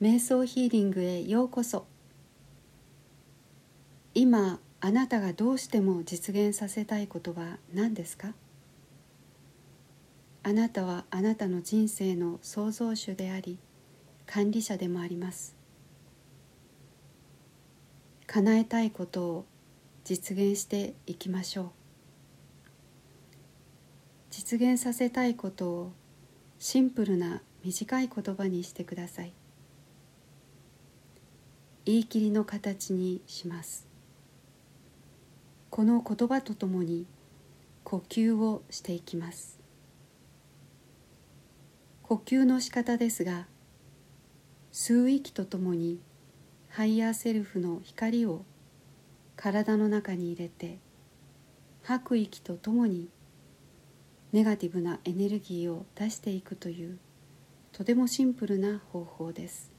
瞑想ヒーリングへようこそ。今あなたがどうしても実現させたいことは何ですか？あなたはあなたの人生の創造主であり管理者でもあります。叶えたいことを実現していきましょう。実現させたいことをシンプルな短い言葉にしてください。言い切りの形にします。この言葉とともに呼吸をしていきます。呼吸の仕方ですが吸う息とともにハイヤーセルフの光を体の中に入れて吐く息とともにネガティブなエネルギーを出していくというとてもシンプルな方法です。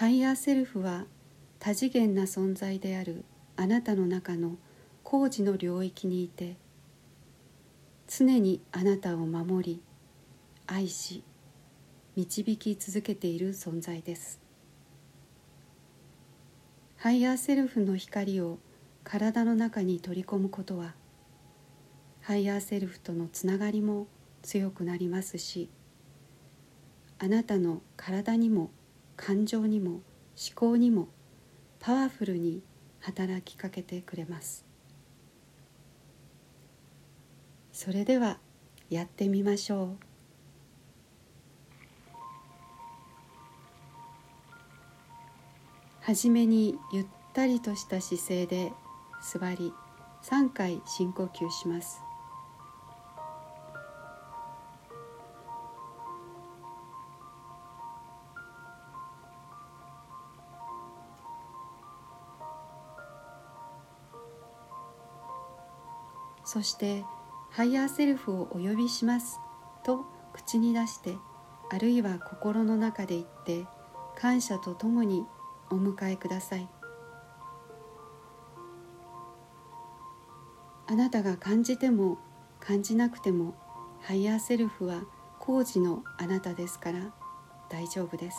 ハイヤーセルフは多次元な存在であるあなたの中の高次の領域にいて常にあなたを守り愛し導き続けている存在です。ハイヤーセルフの光を体の中に取り込むことはハイヤーセルフとのつながりも強くなりますしあなたの体にも感情にも思考にもパワフルに働きかけてくれます。それではやってみましょう。はじめにゆったりとした姿勢で座り3回深呼吸します。そして「ハイヤーセルフをお呼びします」と口に出してあるいは心の中で言って感謝とともにお迎えください。あなたが感じても感じなくてもハイヤーセルフは高次のあなたですから大丈夫です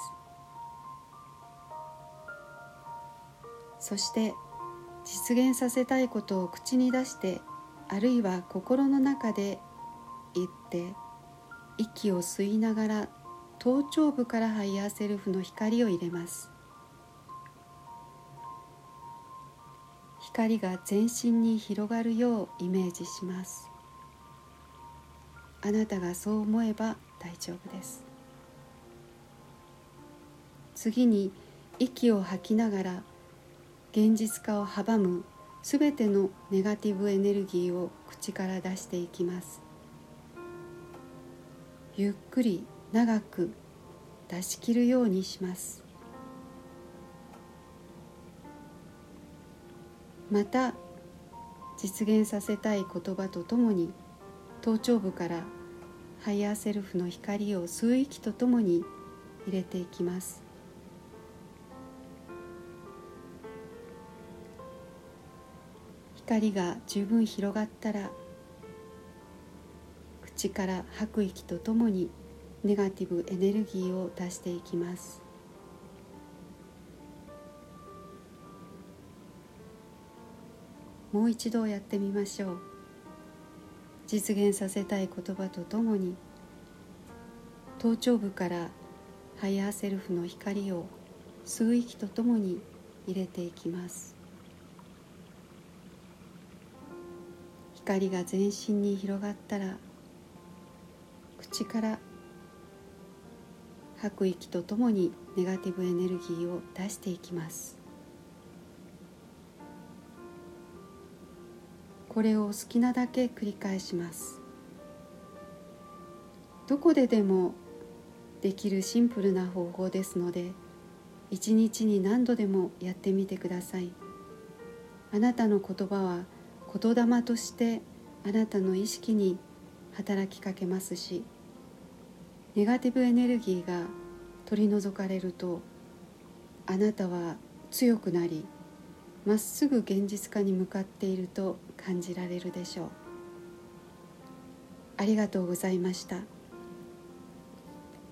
そして実現させたいことを口に出してあるいは心の中で言って息を吸いながら頭頂部からハイヤーセルフの光を入れます。光が全身に広がるようイメージします。あなたがそう思えば大丈夫です。次に息を吐きながら現実化を阻むすべてのネガティブエネルギーを口から出していきます。ゆっくり長く出し切るようにします。また実現させたい言葉とともに頭頂部からハイヤーセルフの光を吸う息とともに入れていきます。光が十分広がったら口から吐く息とともにネガティブエネルギーを出していきます。もう一度やってみましょう。実現させたい言葉とともに頭頂部からハイヤーセルフの光を吸う息とともに入れていきます。光が全身に広がったら口から吐く息とともにネガティブエネルギーを出していきます。これを好きなだけ繰り返します。どこででもできるシンプルな方法ですので一日に何度でもやってみてください。あなたの言葉は言霊としてあなたの意識に働きかけますしネガティブエネルギーが取り除かれるとあなたは強くなりまっすぐ現実化に向かっていると感じられるでしょうありがとうございました。